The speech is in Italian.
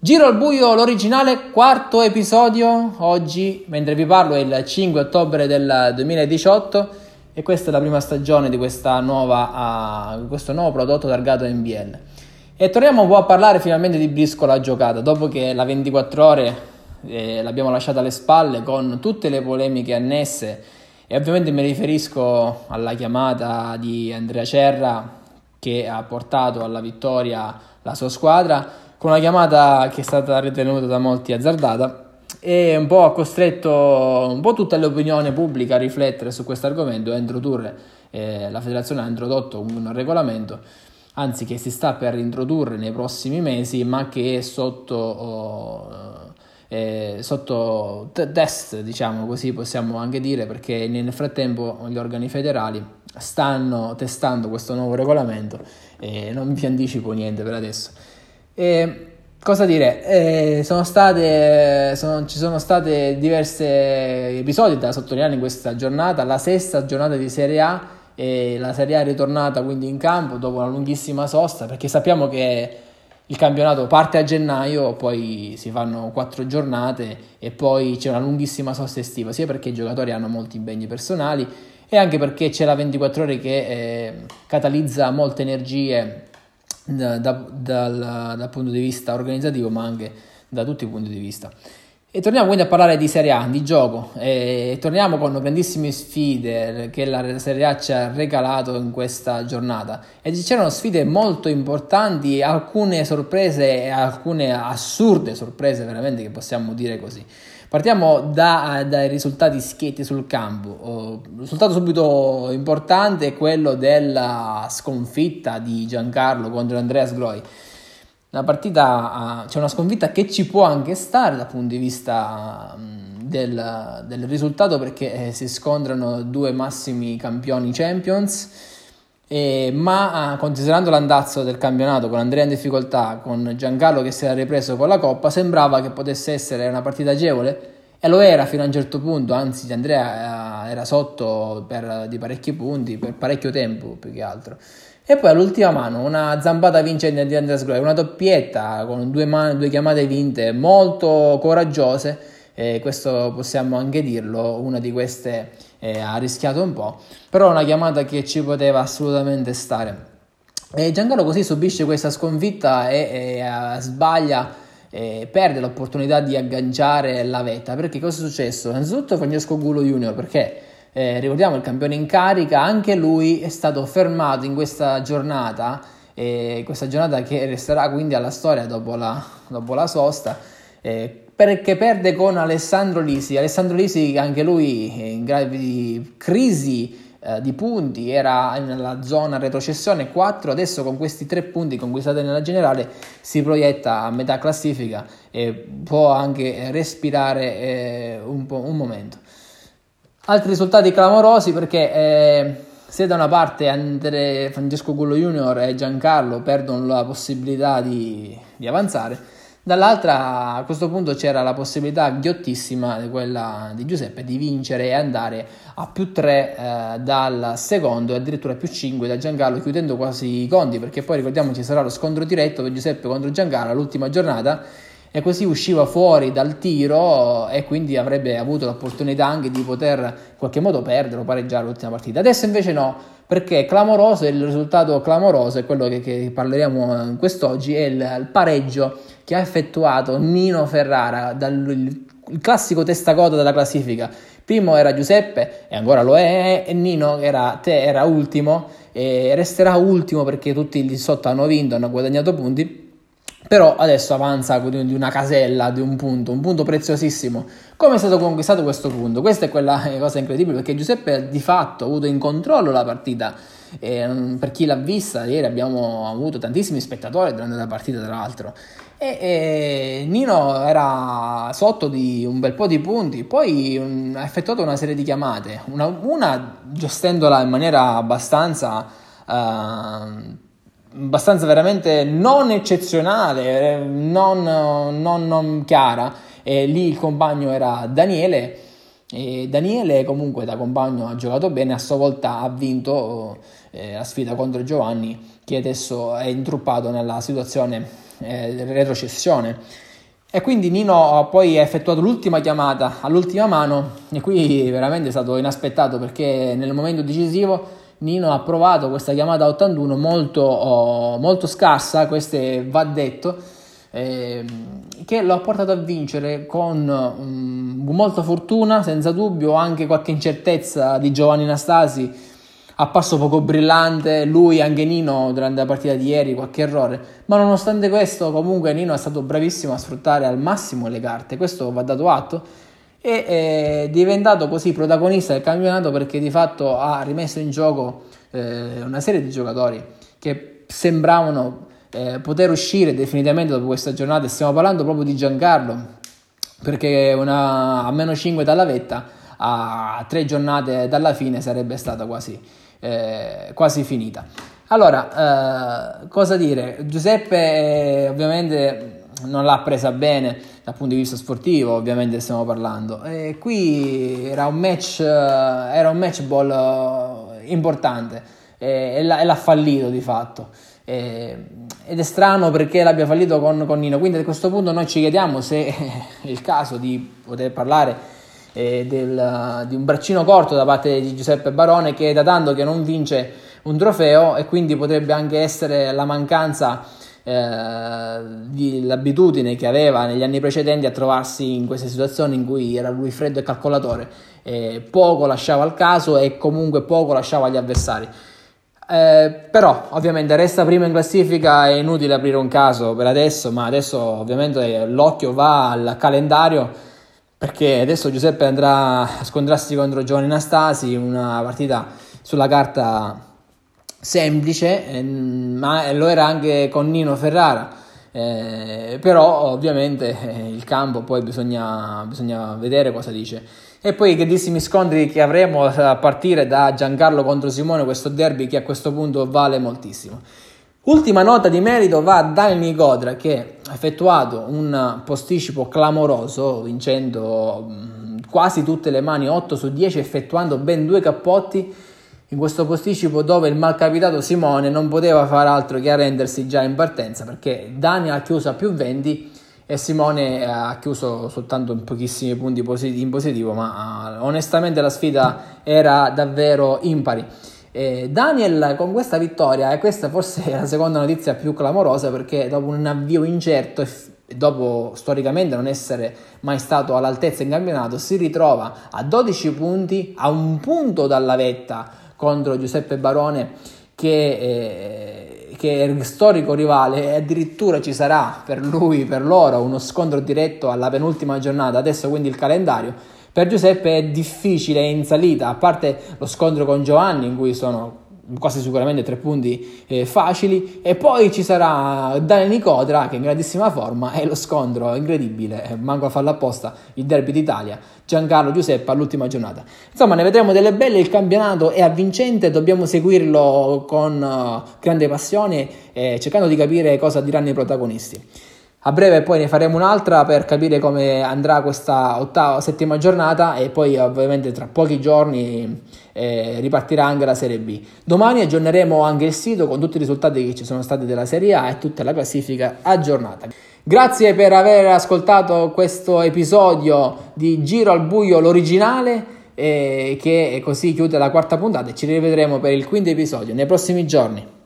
Giro al buio, l'originale quarto episodio. Oggi, mentre vi parlo, è il 5 ottobre del 2018 e questa è la prima stagione di nuova, uh, questo nuovo prodotto targato NBL. E torniamo un po' a parlare finalmente di briscola giocata, dopo che la 24 ore eh, l'abbiamo lasciata alle spalle con tutte le polemiche annesse e ovviamente mi riferisco alla chiamata di Andrea Cerra che ha portato alla vittoria la sua squadra con una chiamata che è stata ritenuta da molti azzardata e un po' ha costretto un po' tutta l'opinione pubblica a riflettere su questo argomento e introdurre, eh, la federazione ha introdotto un regolamento, anzi che si sta per introdurre nei prossimi mesi, ma che è sotto... Oh, eh, sotto test, diciamo così possiamo anche dire, perché nel frattempo gli organi federali stanno testando questo nuovo regolamento e non vi anticipo niente per adesso. E, cosa dire? Eh, sono state, sono, ci sono stati diversi episodi da sottolineare in questa giornata, la sesta giornata di Serie A e la Serie A è ritornata quindi in campo dopo una lunghissima sosta perché sappiamo che il campionato parte a gennaio, poi si fanno quattro giornate e poi c'è una lunghissima sosta estiva, sia perché i giocatori hanno molti impegni personali e anche perché c'è la 24 ore che eh, catalizza molte energie da, da, dal, dal punto di vista organizzativo, ma anche da tutti i punti di vista. E torniamo quindi a parlare di Serie A, di gioco, e torniamo con grandissime sfide che la Serie A ci ha regalato in questa giornata. E c'erano sfide molto importanti, alcune sorprese e alcune assurde sorprese, veramente che possiamo dire così. Partiamo da, dai risultati schietti sul campo. il risultato subito importante è quello della sconfitta di Giancarlo contro Andreas Gloi. Una partita, c'è una sconfitta che ci può anche stare dal punto di vista del, del risultato perché eh, si scontrano due massimi campioni Champions eh, ma eh, considerando l'andazzo del campionato con Andrea in difficoltà, con Giancarlo che si era ripreso con la Coppa, sembrava che potesse essere una partita agevole e lo era fino a un certo punto, anzi Andrea eh, era sotto per, di parecchi punti, per parecchio tempo più che altro. E poi all'ultima mano una zampata vincente di Andrea Sgloria, una doppietta con due, man- due chiamate vinte molto coraggiose, eh, questo possiamo anche dirlo, una di queste eh, ha rischiato un po', però una chiamata che ci poteva assolutamente stare. E Giancarlo così subisce questa sconfitta e, e uh, sbaglia e perde l'opportunità di agganciare la vetta perché cosa è successo? Innanzitutto Francesco Gulo Junior perché eh, ricordiamo il campione in carica anche lui è stato fermato in questa giornata eh, questa giornata che resterà quindi alla storia dopo la, dopo la sosta eh, perché perde con Alessandro Lisi. Alessandro Lisi, anche lui in gravi crisi eh, di punti, era nella zona retrocessione 4, adesso con questi tre punti conquistati nella generale si proietta a metà classifica e può anche respirare eh, un, un, momento. Altri risultati clamorosi perché eh, se da una parte Andre, Francesco Gullo Junior e Giancarlo perdono la possibilità di, di avanzare, Dall'altra a questo punto c'era la possibilità ghiottissima, quella di Giuseppe, di vincere e andare a più 3 eh, dal secondo e addirittura più 5 da Giancarlo chiudendo quasi i conti perché poi ricordiamo ci sarà lo scontro diretto per Giuseppe contro Giancarlo l'ultima giornata e così usciva fuori dal tiro e quindi avrebbe avuto l'opportunità anche di poter in qualche modo perdere o pareggiare l'ultima partita. Adesso invece no perché clamoroso, il risultato clamoroso è quello che, che parleremo quest'oggi, è il, il, pareggio che ha effettuato Nino Ferrara, dal, il, il classico testacoda della classifica. Primo era Giuseppe, e ancora lo è, e Nino era, te, era ultimo, e resterà ultimo perché tutti lì sotto hanno vinto, hanno guadagnato punti però adesso avanza di una casella, di un punto, un punto preziosissimo. Come è stato conquistato questo punto? Questa è quella cosa incredibile perché Giuseppe di fatto ha avuto in controllo la partita. E, mm, per chi l'ha vista, ieri abbiamo avuto tantissimi spettatori durante la partita, tra l'altro. E, e Nino era sotto di un bel po' di punti, poi un, ha effettuato una serie di chiamate, una, una gestendola in maniera abbastanza. Uh, abbastanza veramente non eccezionale, eh, non, non, non chiara. E lì il compagno era Daniele. E Daniele comunque da compagno ha giocato bene, a sua volta ha vinto eh, la sfida contro Giovanni che adesso è intruppato nella situazione eh, retrocessione. E quindi Nino poi ha effettuato l'ultima chiamata all'ultima mano e qui veramente è stato inaspettato perché nel momento decisivo Nino ha provato questa chiamata 81 molto, oh, molto scarsa, questo va detto, eh, che lo ha portato a vincere con um, molta fortuna, senza dubbio, anche qualche incertezza di Giovanni Nastasi apparso poco brillante, lui anche Nino durante la partita di ieri qualche errore, ma nonostante questo comunque Nino è stato bravissimo a sfruttare al massimo le carte, questo va dato atto e è diventato così protagonista del campionato perché di fatto ha rimesso in gioco eh, una serie di giocatori che sembravano eh, poter uscire definitivamente dopo questa giornata stiamo parlando proprio di Giancarlo perché una, a meno 5 dalla vetta a tre giornate dalla fine sarebbe stata quasi, eh, quasi finita. Allora, eh, cosa dire? Giuseppe eh, ovviamente non l'ha presa bene dal punto di vista sportivo, ovviamente stiamo parlando. E qui era un match, eh, era un match ball eh, importante e, l'ha, e l'ha fallito di fatto. ed è strano perché l'abbia fallito con, con Nino. Quindi a questo punto noi ci chiediamo se è il caso di poter parlare eh, del, di un braccino corto da parte di Giuseppe Barone che da tanto che non vince un trofeo e quindi potrebbe anche essere la mancanza eh, dell'abitudine che aveva negli anni precedenti a trovarsi in queste situazioni in cui era lui freddo e calcolatore, eh, poco lasciava al caso e comunque poco lasciava agli avversari. Eh, però ovviamente resta prima in classifica, è inutile aprire un caso per adesso, ma adesso ovviamente l'occhio va al calendario perché adesso Giuseppe andrà a scontrarsi contro Giovanni Nastasi, una partita sulla carta semplice, eh, ma lo era anche con Nino Ferrara. Eh, però ovviamente eh, il campo poi bisogna, bisogna, vedere cosa dice e poi i grandissimi scontri che avremo a partire da Giancarlo contro Simone questo derby che a questo punto vale moltissimo Ultima nota di merito va a Daniel Nicodra che ha effettuato un posticipo clamoroso vincendo mm, quasi tutte le mani 8 su 10 effettuando ben due cappotti in questo posticipo dove il malcapitato Simone non poteva fare altro che arrendersi già in partenza perché Daniel ha chiuso a più 20 e Simone ha chiuso soltanto in pochissimi punti in positivo ma uh, onestamente la sfida era davvero impari. Eh, Daniel con questa vittoria, e questa forse è la seconda notizia più clamorosa perché dopo un avvio incerto e dopo storicamente non essere mai stato all'altezza in campionato, si ritrova a 12 punti, a un punto dalla vetta contro Giuseppe Barone che, eh, che è storico rivale e addirittura ci sarà per lui, per loro, uno scontro diretto alla penultima giornata, adesso quindi il calendario. Per Giuseppe è difficile in salita, a parte lo scontro con Giovanni in cui sono quasi sicuramente tre punti eh, facili e poi ci sarà Daniel Nicodra che è in grandissima forma e lo scontro incredibile, eh, manco a farlo apposta, il derby d'Italia, Giancarlo Giuseppe all'ultima giornata. Insomma ne vedremo delle belle, il campionato è avvincente, dobbiamo seguirlo con uh, grande passione eh, cercando di capire cosa diranno i protagonisti. A breve poi ne faremo un'altra per capire come andrà questa ottava, settima giornata e poi ovviamente tra pochi giorni eh, ripartirà anche la Serie B. Domani aggiorneremo anche il sito con tutti i risultati che ci sono stati della Serie A e tutta la classifica aggiornata. Grazie per aver ascoltato questo episodio di Giro al Buio, l'originale, eh, che così chiude la quarta puntata e ci rivedremo per il quinto episodio nei prossimi giorni.